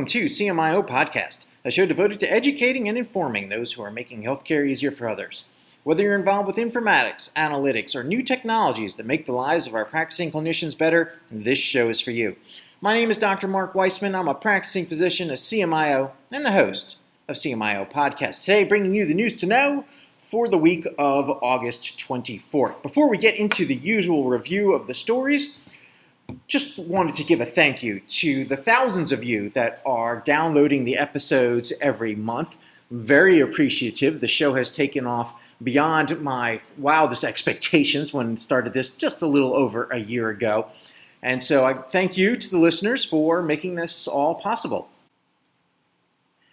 Welcome to CMIO Podcast, a show devoted to educating and informing those who are making healthcare easier for others. Whether you're involved with informatics, analytics, or new technologies that make the lives of our practicing clinicians better, this show is for you. My name is Dr. Mark Weissman. I'm a practicing physician, a CMIO, and the host of CMIO Podcast. Today, bringing you the news to know for the week of August 24th. Before we get into the usual review of the stories, just wanted to give a thank you to the thousands of you that are downloading the episodes every month. Very appreciative. The show has taken off beyond my wildest expectations when started this just a little over a year ago. And so I thank you to the listeners for making this all possible.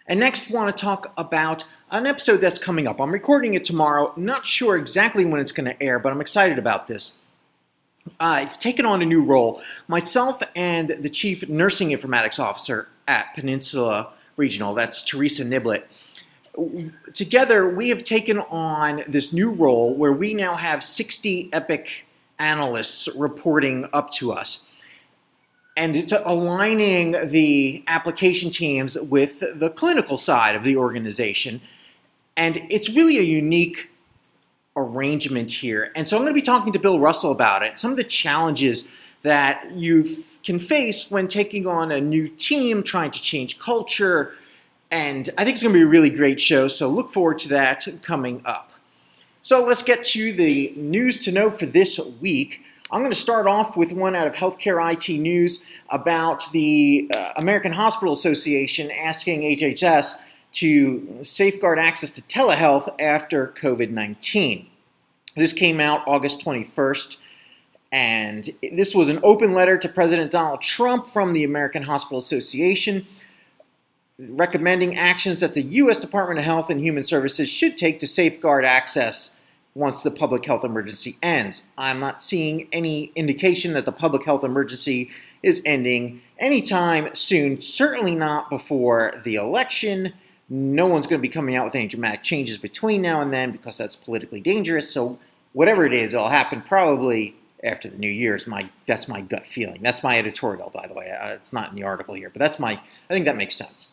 And next, want to talk about an episode that's coming up. I'm recording it tomorrow. Not sure exactly when it's going to air, but I'm excited about this. Uh, I've taken on a new role. Myself and the Chief Nursing Informatics Officer at Peninsula Regional, that's Teresa Niblett, together we have taken on this new role where we now have 60 Epic analysts reporting up to us. And it's aligning the application teams with the clinical side of the organization. And it's really a unique arrangement here. And so I'm going to be talking to Bill Russell about it, some of the challenges that you can face when taking on a new team, trying to change culture. And I think it's going to be a really great show, so look forward to that coming up. So let's get to the news to know for this week. I'm going to start off with one out of Healthcare IT News about the uh, American Hospital Association asking HHS to safeguard access to telehealth after COVID 19. This came out August 21st, and this was an open letter to President Donald Trump from the American Hospital Association recommending actions that the U.S. Department of Health and Human Services should take to safeguard access once the public health emergency ends. I'm not seeing any indication that the public health emergency is ending anytime soon, certainly not before the election. No one's going to be coming out with any dramatic changes between now and then because that's politically dangerous. So whatever it is, it'll happen probably after the new year. Is my that's my gut feeling. That's my editorial, by the way. Uh, it's not in the article here, but that's my. I think that makes sense.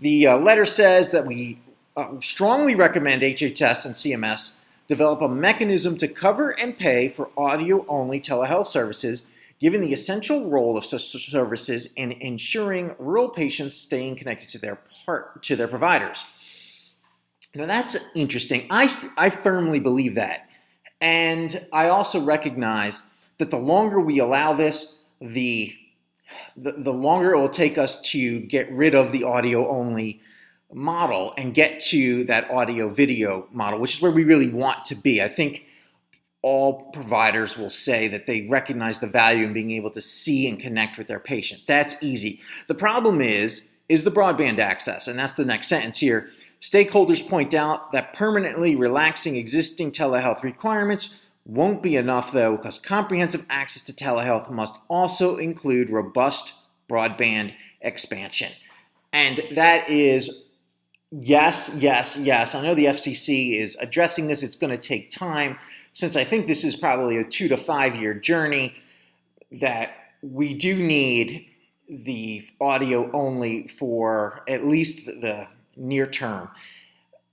The uh, letter says that we uh, strongly recommend HHS and CMS develop a mechanism to cover and pay for audio-only telehealth services, given the essential role of such services in ensuring rural patients staying connected to their part to their providers. Now that's interesting. I, I firmly believe that. And I also recognize that the longer we allow this, the, the, the longer it will take us to get rid of the audio only model and get to that audio video model, which is where we really want to be. I think all providers will say that they recognize the value in being able to see and connect with their patient. That's easy. The problem is is the broadband access, and that's the next sentence here. Stakeholders point out that permanently relaxing existing telehealth requirements won't be enough, though, because comprehensive access to telehealth must also include robust broadband expansion. And that is yes, yes, yes. I know the FCC is addressing this. It's going to take time, since I think this is probably a two to five year journey, that we do need the audio only for at least the near term.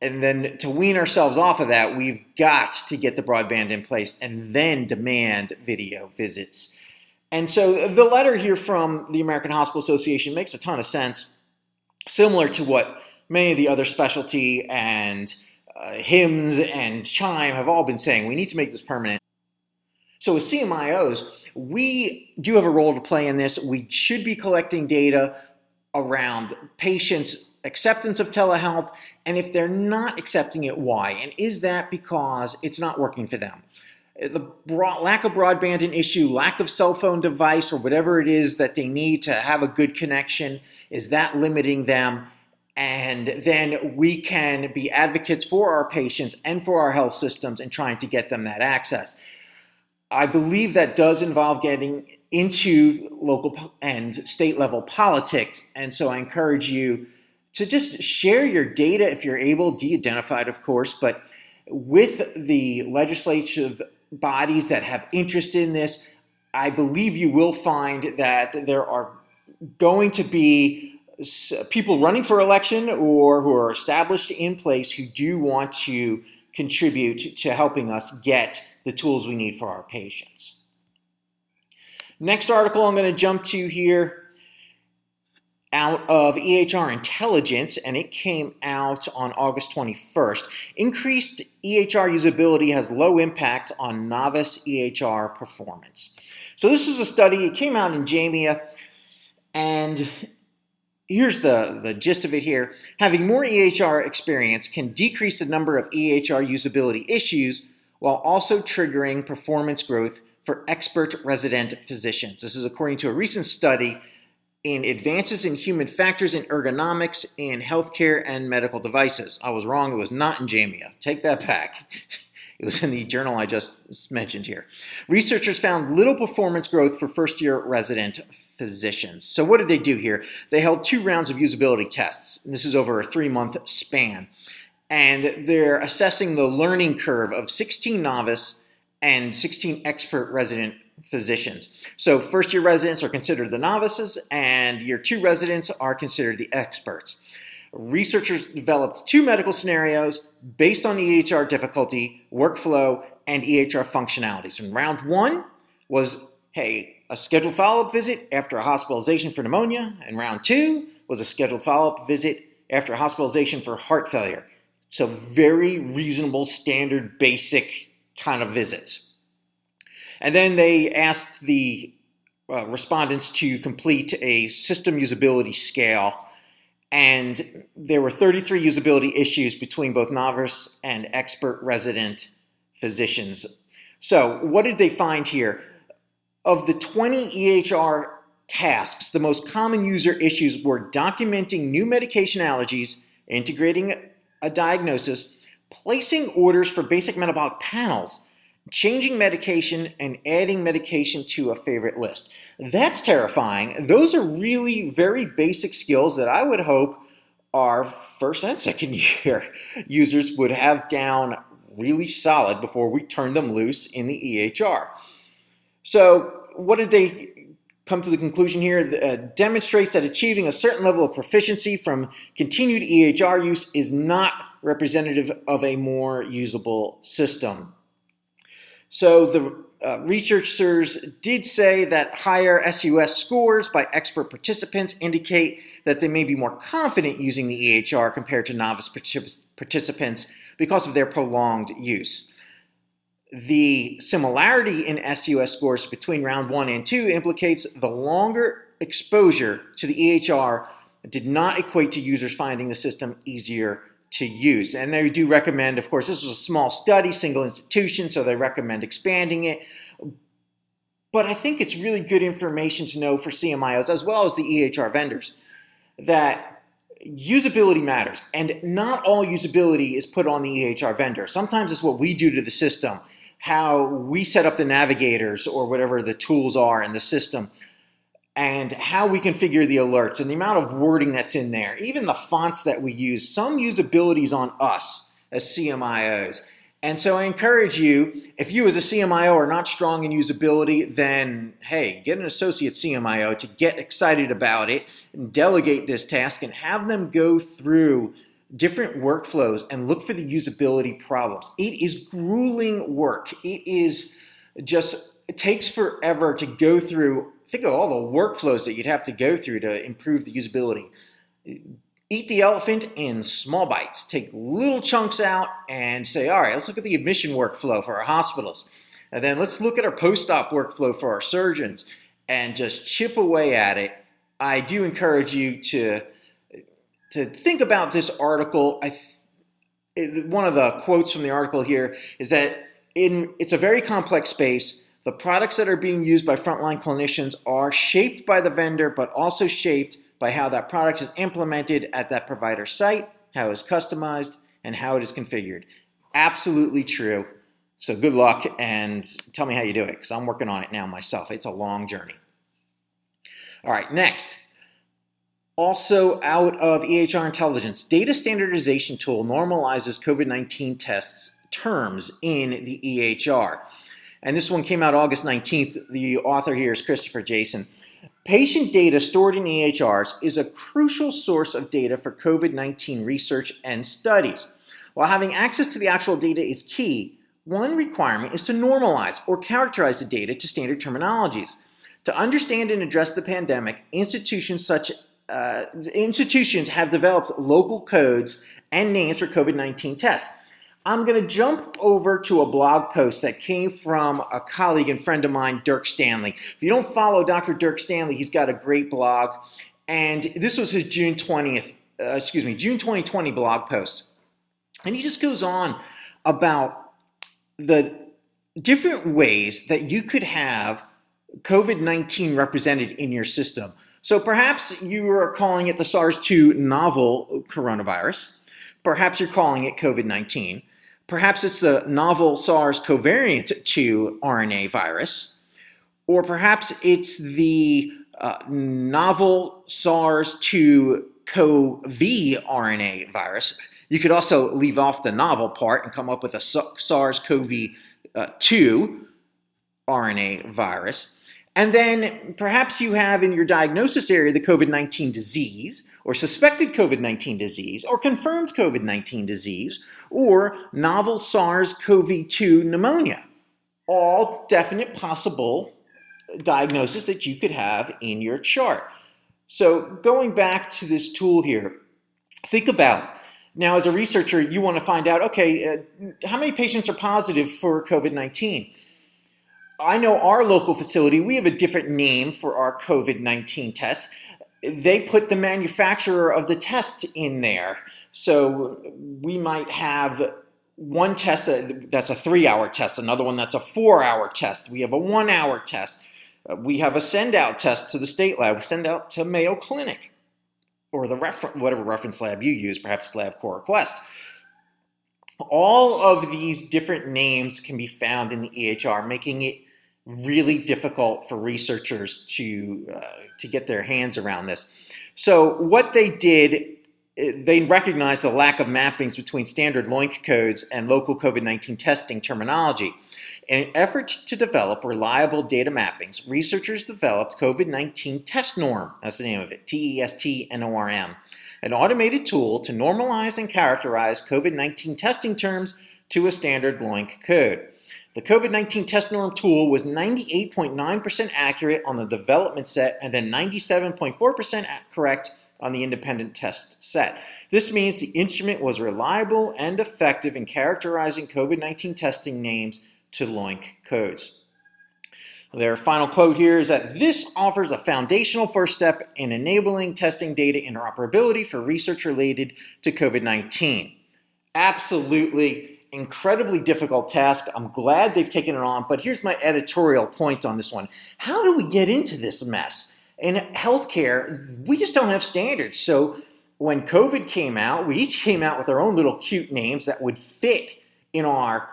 And then to wean ourselves off of that, we've got to get the broadband in place and then demand video visits. And so the letter here from the American Hospital Association makes a ton of sense, similar to what many of the other specialty and uh, HIMSS and CHIME have all been saying. We need to make this permanent. So, with CMIOs, we do have a role to play in this. We should be collecting data around patients' acceptance of telehealth, and if they're not accepting it, why? And is that because it's not working for them? The broad, lack of broadband an issue, lack of cell phone device, or whatever it is that they need to have a good connection, is that limiting them? And then we can be advocates for our patients and for our health systems and trying to get them that access. I believe that does involve getting into local and state level politics. And so I encourage you to just share your data if you're able, de identified, of course, but with the legislative bodies that have interest in this, I believe you will find that there are going to be people running for election or who are established in place who do want to contribute to helping us get the tools we need for our patients. Next article I'm going to jump to here out of EHR Intelligence, and it came out on August 21st. Increased EHR usability has low impact on novice EHR performance. So, this was a study, it came out in JAMIA, and here's the, the gist of it here. Having more EHR experience can decrease the number of EHR usability issues while also triggering performance growth for expert resident physicians. This is according to a recent study in advances in human factors in ergonomics in healthcare and medical devices. I was wrong, it was not in JAMIA. Take that back. It was in the journal I just mentioned here. Researchers found little performance growth for first year resident physicians. So, what did they do here? They held two rounds of usability tests. This is over a three month span. And they're assessing the learning curve of 16 novice and 16 expert resident physicians. So, first year residents are considered the novices, and year two residents are considered the experts. Researchers developed two medical scenarios based on EHR difficulty, workflow, and EHR functionalities. And round one was hey, a scheduled follow up visit after a hospitalization for pneumonia, and round two was a scheduled follow up visit after a hospitalization for heart failure. So, very reasonable, standard, basic kind of visits. And then they asked the uh, respondents to complete a system usability scale. And there were 33 usability issues between both novice and expert resident physicians. So, what did they find here? Of the 20 EHR tasks, the most common user issues were documenting new medication allergies, integrating a diagnosis, placing orders for basic metabolic panels, changing medication and adding medication to a favorite list. That's terrifying. Those are really very basic skills that I would hope our first and second year users would have down really solid before we turn them loose in the EHR. So, what did they come to the conclusion here? Uh, demonstrates that achieving a certain level of proficiency from continued EHR use is not representative of a more usable system. So the uh, researchers did say that higher SUS scores by expert participants indicate that they may be more confident using the EHR compared to novice participants because of their prolonged use. The similarity in SUS scores between round one and two implicates the longer exposure to the EHR did not equate to users finding the system easier to use. And they do recommend, of course, this was a small study, single institution, so they recommend expanding it. But I think it's really good information to know for CMIOs as well as the EHR vendors that usability matters. And not all usability is put on the EHR vendor. Sometimes it's what we do to the system, how we set up the navigators or whatever the tools are in the system and how we configure the alerts and the amount of wording that's in there, even the fonts that we use, some usability is on us as CMIOs. And so I encourage you, if you as a CMIO are not strong in usability, then hey, get an associate CMIO to get excited about it and delegate this task and have them go through different workflows and look for the usability problems. It is grueling work. It is just, it takes forever to go through think of all the workflows that you'd have to go through to improve the usability. Eat the elephant in small bites. Take little chunks out and say, all right, let's look at the admission workflow for our hospitals. And then let's look at our post op workflow for our surgeons and just chip away at it. I do encourage you to, to think about this article. I, one of the quotes from the article here is that in, it's a very complex space the products that are being used by frontline clinicians are shaped by the vendor, but also shaped by how that product is implemented at that provider site, how it's customized, and how it is configured. Absolutely true. So good luck and tell me how you do it because I'm working on it now myself. It's a long journey. All right, next. Also, out of EHR Intelligence, data standardization tool normalizes COVID 19 tests terms in the EHR and this one came out August 19th. The author here is Christopher Jason. Patient data stored in EHRs is a crucial source of data for COVID 19 research and studies. While having access to the actual data is key, one requirement is to normalize or characterize the data to standard terminologies. To understand and address the pandemic, institutions such uh, institutions have developed local codes and names for COVID 19 tests. I'm going to jump over to a blog post that came from a colleague and friend of mine, Dirk Stanley. If you don't follow Dr. Dirk Stanley, he's got a great blog. And this was his June 20th, uh, excuse me, June 2020 blog post. And he just goes on about the different ways that you could have COVID 19 represented in your system. So perhaps you are calling it the SARS 2 novel coronavirus. Perhaps you're calling it COVID 19. Perhaps it's the novel SARS covariant 2 RNA virus, or perhaps it's the uh, novel SARS 2 CoV RNA virus. You could also leave off the novel part and come up with a SARS CoV 2 RNA virus. And then perhaps you have in your diagnosis area the COVID 19 disease, or suspected COVID 19 disease, or confirmed COVID 19 disease, or novel SARS CoV 2 pneumonia. All definite possible diagnosis that you could have in your chart. So, going back to this tool here, think about now, as a researcher, you want to find out okay, uh, how many patients are positive for COVID 19? I know our local facility, we have a different name for our COVID 19 test they put the manufacturer of the test in there. So we might have one test that's a three hour test, another one that's a four hour test. We have a one hour test. We have a send out test to the state lab. We send out to Mayo Clinic or the refer- whatever reference lab you use, perhaps LabCorp Quest. All of these different names can be found in the EHR, making it really difficult for researchers to uh, to get their hands around this. So what they did, eh, they recognized the lack of mappings between standard LOINC codes and local COVID-19 testing terminology. In an effort to develop reliable data mappings, researchers developed COVID-19 Test Norm, that's the name of it, T-E-S-T-N-O-R-M, an automated tool to normalize and characterize COVID-19 testing terms to a standard LOINC code. The COVID 19 test norm tool was 98.9% accurate on the development set and then 97.4% correct on the independent test set. This means the instrument was reliable and effective in characterizing COVID 19 testing names to LOINC codes. Their final quote here is that this offers a foundational first step in enabling testing data interoperability for research related to COVID 19. Absolutely incredibly difficult task. I'm glad they've taken it on, but here's my editorial point on this one. How do we get into this mess? In healthcare, we just don't have standards. So when COVID came out, we each came out with our own little cute names that would fit in our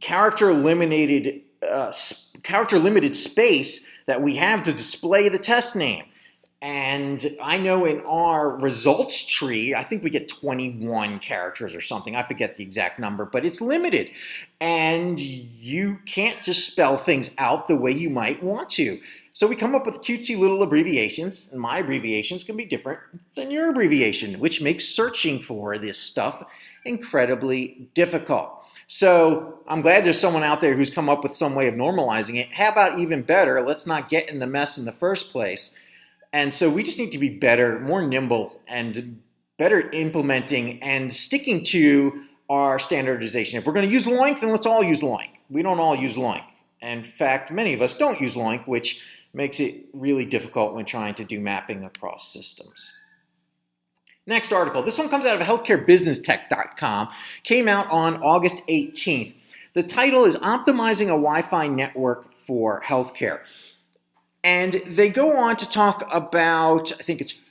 character limited uh, character limited space that we have to display the test name. And I know in our results tree, I think we get 21 characters or something. I forget the exact number, but it's limited. And you can't just spell things out the way you might want to. So we come up with cutesy little abbreviations. And my abbreviations can be different than your abbreviation, which makes searching for this stuff incredibly difficult. So I'm glad there's someone out there who's come up with some way of normalizing it. How about even better? Let's not get in the mess in the first place and so we just need to be better, more nimble, and better implementing and sticking to our standardization. If we're going to use LOINC, then let's all use LOINC. We don't all use LOINC. In fact, many of us don't use LOINC, which makes it really difficult when trying to do mapping across systems. Next article. This one comes out of healthcarebusinesstech.com. Came out on August 18th. The title is Optimizing a Wi Fi Network for Healthcare. And they go on to talk about, I think it's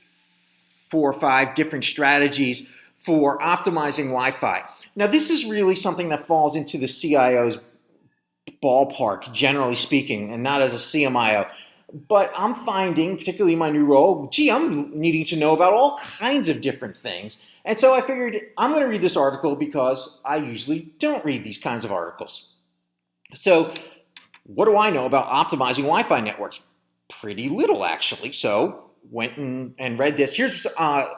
four or five different strategies for optimizing Wi Fi. Now, this is really something that falls into the CIO's ballpark, generally speaking, and not as a CMIO. But I'm finding, particularly in my new role, gee, I'm needing to know about all kinds of different things. And so I figured I'm going to read this article because I usually don't read these kinds of articles. So, what do I know about optimizing Wi Fi networks? Pretty little actually. So went and, and read this. Here's uh,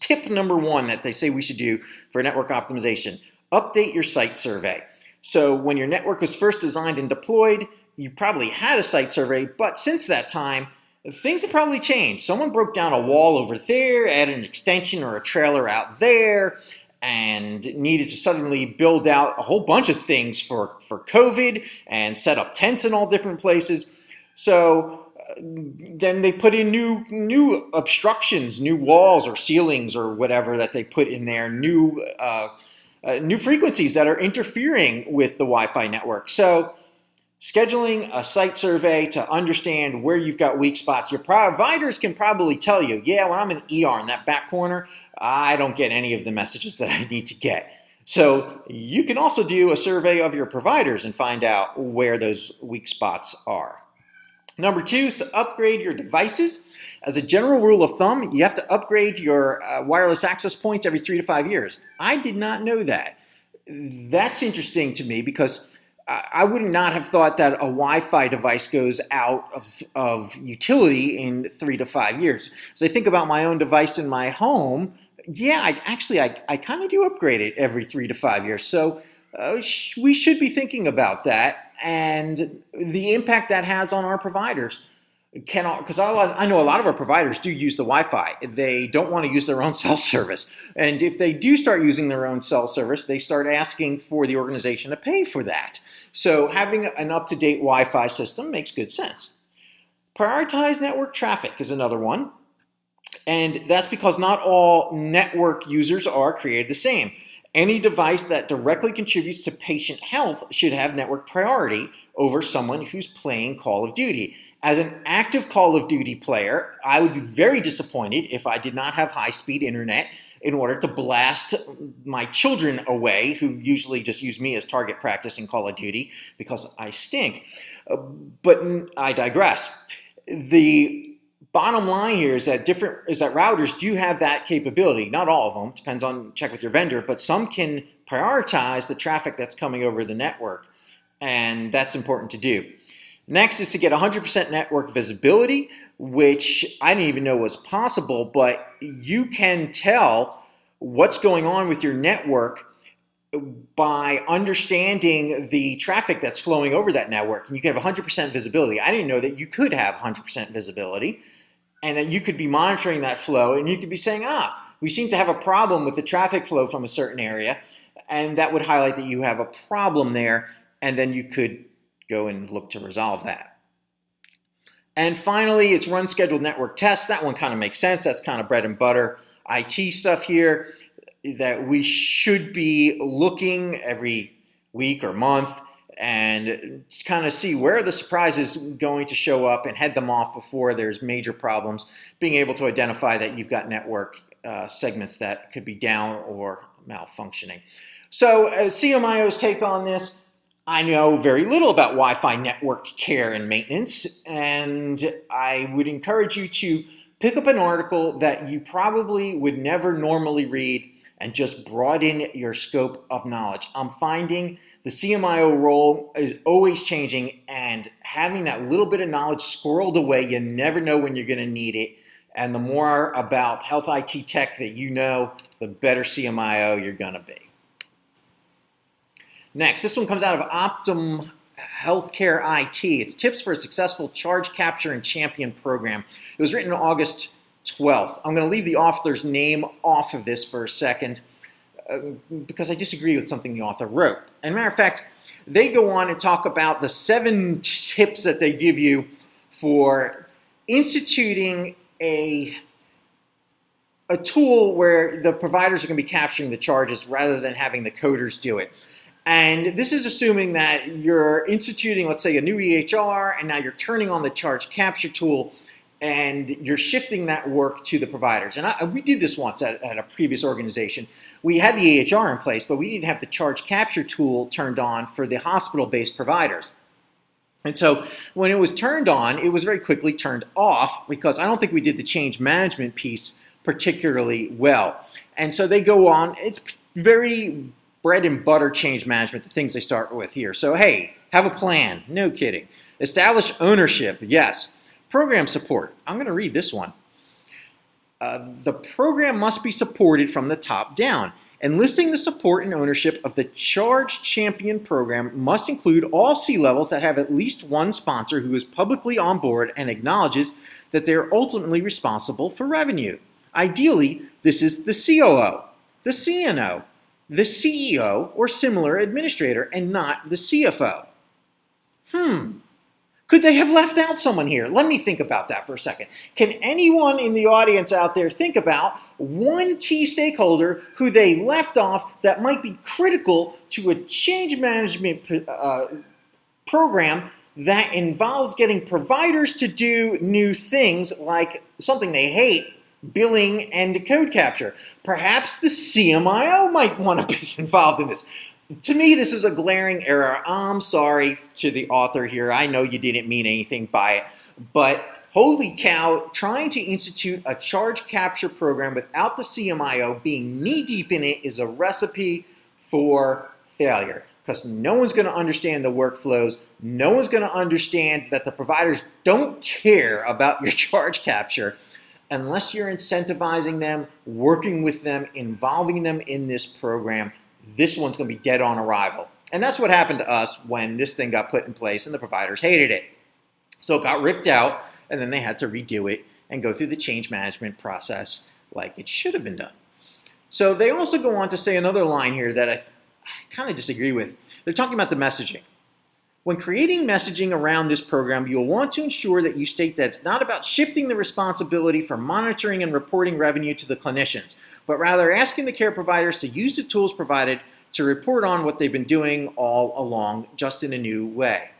tip number one that they say we should do for network optimization: update your site survey. So when your network was first designed and deployed, you probably had a site survey, but since that time, things have probably changed. Someone broke down a wall over there, added an extension or a trailer out there, and needed to suddenly build out a whole bunch of things for, for COVID and set up tents in all different places. So then they put in new new obstructions, new walls or ceilings or whatever that they put in there, new uh, uh, new frequencies that are interfering with the Wi-Fi network. So scheduling a site survey to understand where you've got weak spots. Your providers can probably tell you, yeah, when I'm in the ER in that back corner, I don't get any of the messages that I need to get. So you can also do a survey of your providers and find out where those weak spots are. Number two is to upgrade your devices. As a general rule of thumb, you have to upgrade your uh, wireless access points every three to five years. I did not know that. That's interesting to me because I would not have thought that a Wi-Fi device goes out of, of utility in three to five years. As I think about my own device in my home, yeah, I, actually, I, I kind of do upgrade it every three to five years. So uh, sh- we should be thinking about that and the impact that has on our providers. Because I know a lot of our providers do use the Wi-Fi. They don't want to use their own cell service, and if they do start using their own cell service, they start asking for the organization to pay for that. So having an up-to-date Wi-Fi system makes good sense. Prioritize network traffic is another one. And that's because not all network users are created the same. Any device that directly contributes to patient health should have network priority over someone who's playing Call of Duty. As an active Call of Duty player, I would be very disappointed if I did not have high speed internet in order to blast my children away, who usually just use me as target practice in Call of Duty because I stink. Uh, but I digress. The bottom line here is that different is that routers do have that capability. Not all of them depends on check with your vendor, but some can prioritize the traffic that's coming over the network, and that's important to do. Next is to get 100% network visibility, which I didn't even know was possible, but you can tell what's going on with your network by understanding the traffic that's flowing over that network. And you can have 100% visibility. I didn't know that you could have 100% visibility and that you could be monitoring that flow and you could be saying, ah, we seem to have a problem with the traffic flow from a certain area, and that would highlight that you have a problem there, and then you could go and look to resolve that. And finally, it's run scheduled network tests. That one kind of makes sense. That's kind of bread and butter IT stuff here that we should be looking every week or month and kind of see where the surprise is going to show up and head them off before there's major problems. Being able to identify that you've got network uh, segments that could be down or malfunctioning. So, uh, CMIO's take on this. I know very little about Wi Fi network care and maintenance, and I would encourage you to pick up an article that you probably would never normally read and just broaden your scope of knowledge. I'm finding the CMIO role is always changing, and having that little bit of knowledge squirreled away, you never know when you're going to need it. And the more about health IT tech that you know, the better CMIO you're going to be. Next, this one comes out of Optimum Healthcare IT. It's tips for a successful charge capture and champion program. It was written August 12th. I'm going to leave the author's name off of this for a second. Uh, because I disagree with something the author wrote. And matter of fact, they go on and talk about the seven tips that they give you for instituting a a tool where the providers are going to be capturing the charges rather than having the coders do it. And this is assuming that you're instituting, let's say, a new EHR, and now you're turning on the charge capture tool and you're shifting that work to the providers. And I, we did this once at, at, a previous organization. We had the EHR in place, but we didn't have the charge capture tool turned on for the hospital based providers. And so when it was turned on, it was very quickly turned off because I don't think we did the change management piece particularly well. And so they go on, it's very bread and butter change management, the things they start with here. So, hey, have a plan. No kidding. Establish ownership. Yes. Program support. I'm going to read this one. Uh, the program must be supported from the top down. Enlisting the support and ownership of the Charge Champion program must include all C levels that have at least one sponsor who is publicly on board and acknowledges that they are ultimately responsible for revenue. Ideally, this is the COO, the CNO, the CEO, or similar administrator, and not the CFO. Hmm, could they have left out someone here? Let me think about that for a second. Can anyone in the audience out there think about one key stakeholder who they left off that might be critical to a change management uh, program that involves getting providers to do new things like something they hate billing and code capture. Perhaps the CMIO might want to be involved in this to me, this is a glaring error. I'm sorry to the author here. I know you didn't mean anything by it, but holy cow, trying to institute a charge capture program without the CMIO being knee deep in it is a recipe for failure because no one's going to understand the workflows. No one's going to understand that the providers don't care about your charge capture unless you're incentivizing them, working with them, involving them in this program this one's going to be dead on arrival. And that's what happened to us when this thing got put in place and the providers hated it. So it got ripped out, and then they had to redo it and go through the change management process like it should have been done. So they also go on to say another line here that I, I kind of disagree with. They're talking about the messaging. When creating messaging around this program, you'll want to ensure that you state that it's not about shifting the responsibility for monitoring and reporting revenue to the clinicians, but rather asking the care providers to use the tools provided to report on what they've been doing all along, just in a new way.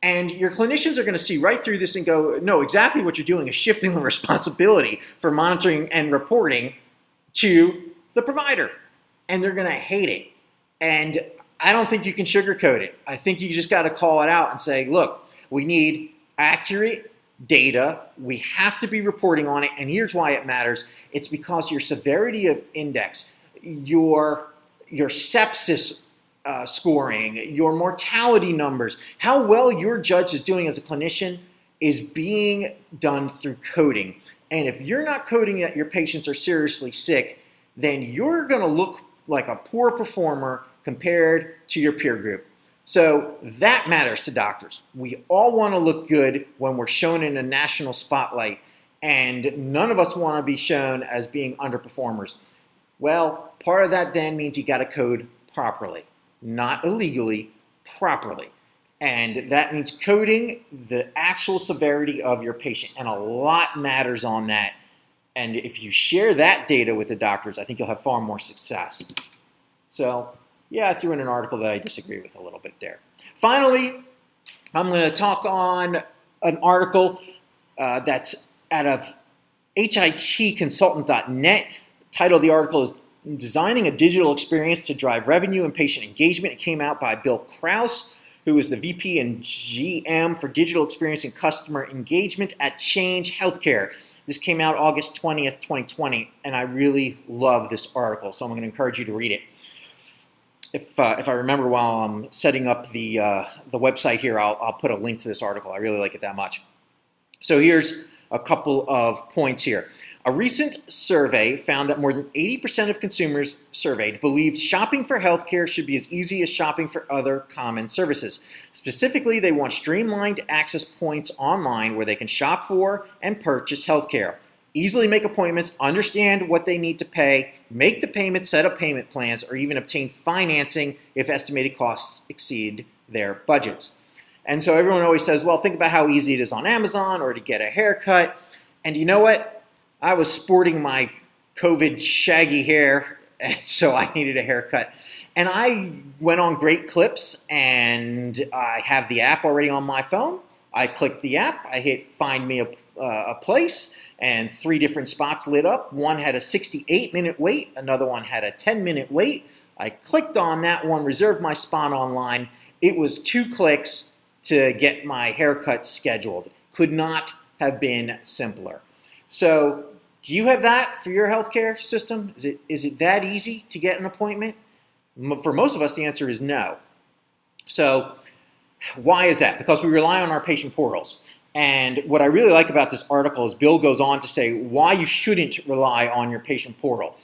And your clinicians are going to see right through this and go, no, exactly what you're doing is shifting the responsibility for monitoring and reporting to the provider. And they're going to hate it. And I don't think you can sugarcoat it. I think you just got to call it out and say, look, we need accurate data. We have to be reporting on it. And here's why it matters it's because your severity of index, your, your sepsis uh, scoring, your mortality numbers, how well your judge is doing as a clinician is being done through coding. And if you're not coding that your patients are seriously sick, then you're going to look like a poor performer compared to your peer group. So that matters to doctors. We all want to look good when we're shown in a national spotlight, and none of us want to be shown as being underperformers. Well, part of that then means you got to code properly, not illegally, properly. And that means coding the actual severity of your patient. And a lot matters on that. And if you share that data with the doctors, I think you'll have far more success. So yeah, I threw in an article that I disagree with a little bit there. Finally, I'm going to talk on an article uh, that's out of hitconsultant.net. Title of the article is Designing a Digital Experience to Drive Revenue and Patient Engagement. It came out by Bill Kraus, who is the VP and GM for Digital Experience and Customer Engagement at Change Healthcare. This came out August 20th, 2020, and I really love this article, so I'm going to encourage you to read it if uh, if I remember while I'm setting up the uh, the website here, I'll, I'll put a link to this article. I really like it that much. So here's a couple of points here. A recent survey found that more than 80% of consumers surveyed believed shopping for healthcare should be as easy as shopping for other common services. Specifically, they want streamlined access points online where they can shop for and purchase healthcare easily make appointments, understand what they need to pay, make the payment, set up payment plans, or even obtain financing if estimated costs exceed their budgets. And so everyone always says, well, think about how easy it is on Amazon or to get a haircut. And you know what? I was sporting my COVID shaggy hair, so I needed a haircut. And I went on Great Clips, and I have the app already on my phone. I click the app, I hit Find Me a, uh, a Place, and three different spots lit up. One had a 68 minute wait, another one had a 10 minute wait. I clicked on that one, reserved my spot online. It was two clicks to get my haircut scheduled. Could not have been simpler. So, do you have that for your healthcare system? Is it is it that easy to get an appointment? For most of us, the answer is no. So, Why is that? Because we rely on our patient portals. And what I really like about this article is Bill goes on to say why you shouldn't rely on your patient portal.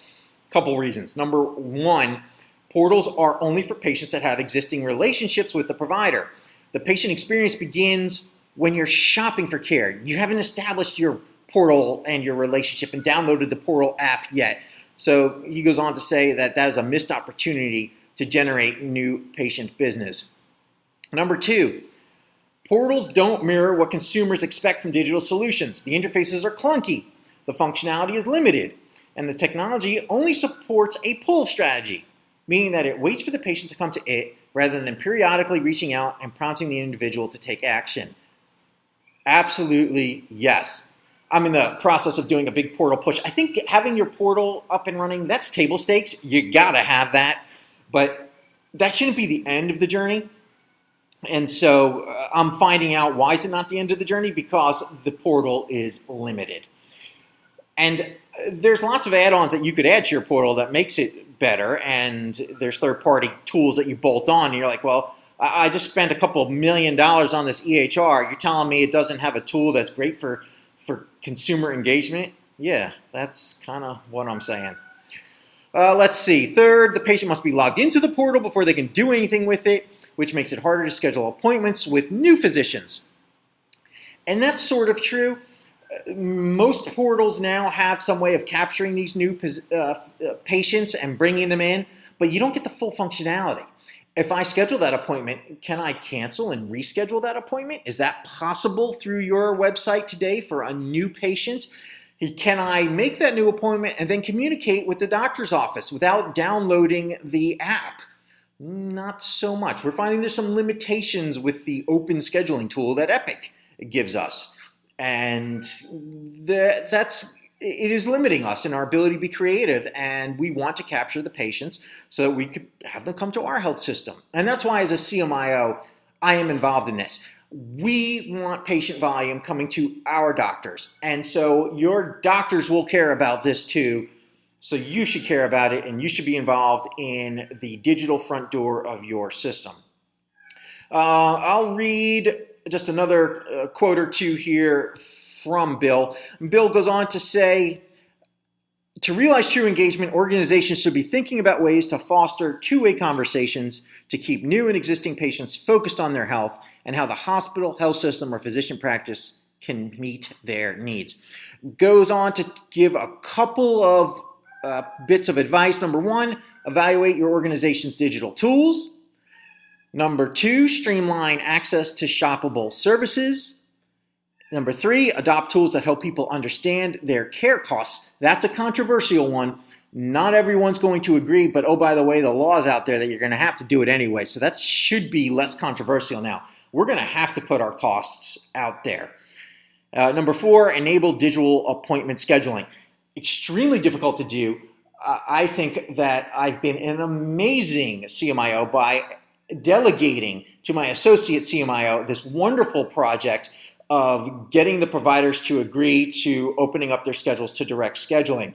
A couple reasons. Number one, portals are only for patients that have existing relationships with the provider. The patient experience begins when you're shopping for care. You haven't established your portal and your relationship and downloaded the portal app yet. So he goes on to say that that is a missed opportunity to generate new patient business. Number two, portals don't mirror what consumers expect from digital solutions. The interfaces are clunky, the functionality is limited, and the technology only supports a pull strategy, meaning that it waits for the patient to come to it rather than periodically reaching out and prompting the individual to take action. Absolutely yes. I'm in the process of doing a big portal push. I think having your portal up and running, that's table stakes. You gotta have that. But that shouldn't be the end of the journey. And so uh, I'm finding out why is it not the end of the journey? Because the portal is limited. And uh, there's lots of add-ons that you could add to your portal that makes it better. And there's third-party tools that you bolt on. And you're like, well, I just spent a couple million dollars on this EHR. You're telling me it doesn't have a tool that's great for, for consumer engagement? Yeah, that's kind of what I'm saying. Uh, let's see. Third, the patient must be logged into the portal before they can do anything with it, which makes it harder to schedule appointments with new physicians. And that's sort of true. Uh, most portals now have some way of capturing these new uh, uh, patients and bringing them in, but you don't get the full functionality if I schedule that appointment, can I cancel and reschedule that appointment? Is that possible through your website today for a new patient? Can I make that new appointment and then communicate with the doctor's office without downloading the app? Not so much. We're finding there's some limitations with the open scheduling tool that Epic gives us. And that's it is limiting us in our ability to be creative and we want to capture the patients so that we could have them come to our health system and that's why as a cmio i am involved in this we want patient volume coming to our doctors and so your doctors will care about this too so you should care about it and you should be involved in the digital front door of your system uh, i'll read just another uh, quote or two here from Bill. Bill goes on to say, to realize true engagement, organizations should be thinking about ways to foster two way conversations to keep new and existing patients focused on their health and how the hospital, health system, or physician practice can meet their needs. Goes on to give a couple of uh, bits of advice. Number one, evaluate your organization's digital tools. Number two, streamline access to shoppable services. Number three, adopt tools that help people understand their care costs. That's a controversial one. Not everyone's going to agree, but oh, by the way, the law is out there that you're going to have to do it anyway. So that should be less controversial now. We're going to have to put our costs out there. Uh, number four, enable digital appointment scheduling. Extremely difficult to do. I think that I've been an amazing CMIO by delegating to my associate CMIO this wonderful project of getting the providers to agree to opening up their schedules to direct scheduling.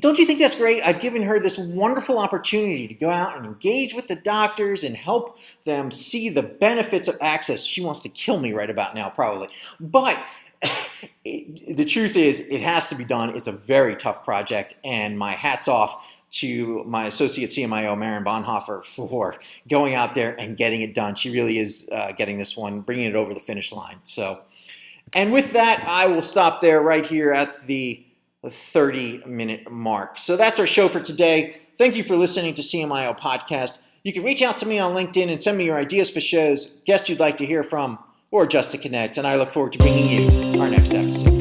don't you think that's great? I've given her this wonderful opportunity to go out and engage with the doctors and help them see the benefits of access. She wants to kill me right about now, probably. But it, the truth is, it has to be done. It's a very tough project, and my hat's off to my associate CMIO, Maren Bonhoeffer, for going out there and getting it done. She really is uh, getting this one, bringing it over the finish line. So, and with that, I will stop there right here at the 30 minute mark. So that's our show for today. Thank you for listening to CMIO Podcast. You can reach out to me on LinkedIn and send me your ideas for shows, guests you'd like to hear from, or just to connect. And I look forward to bringing you our next episode.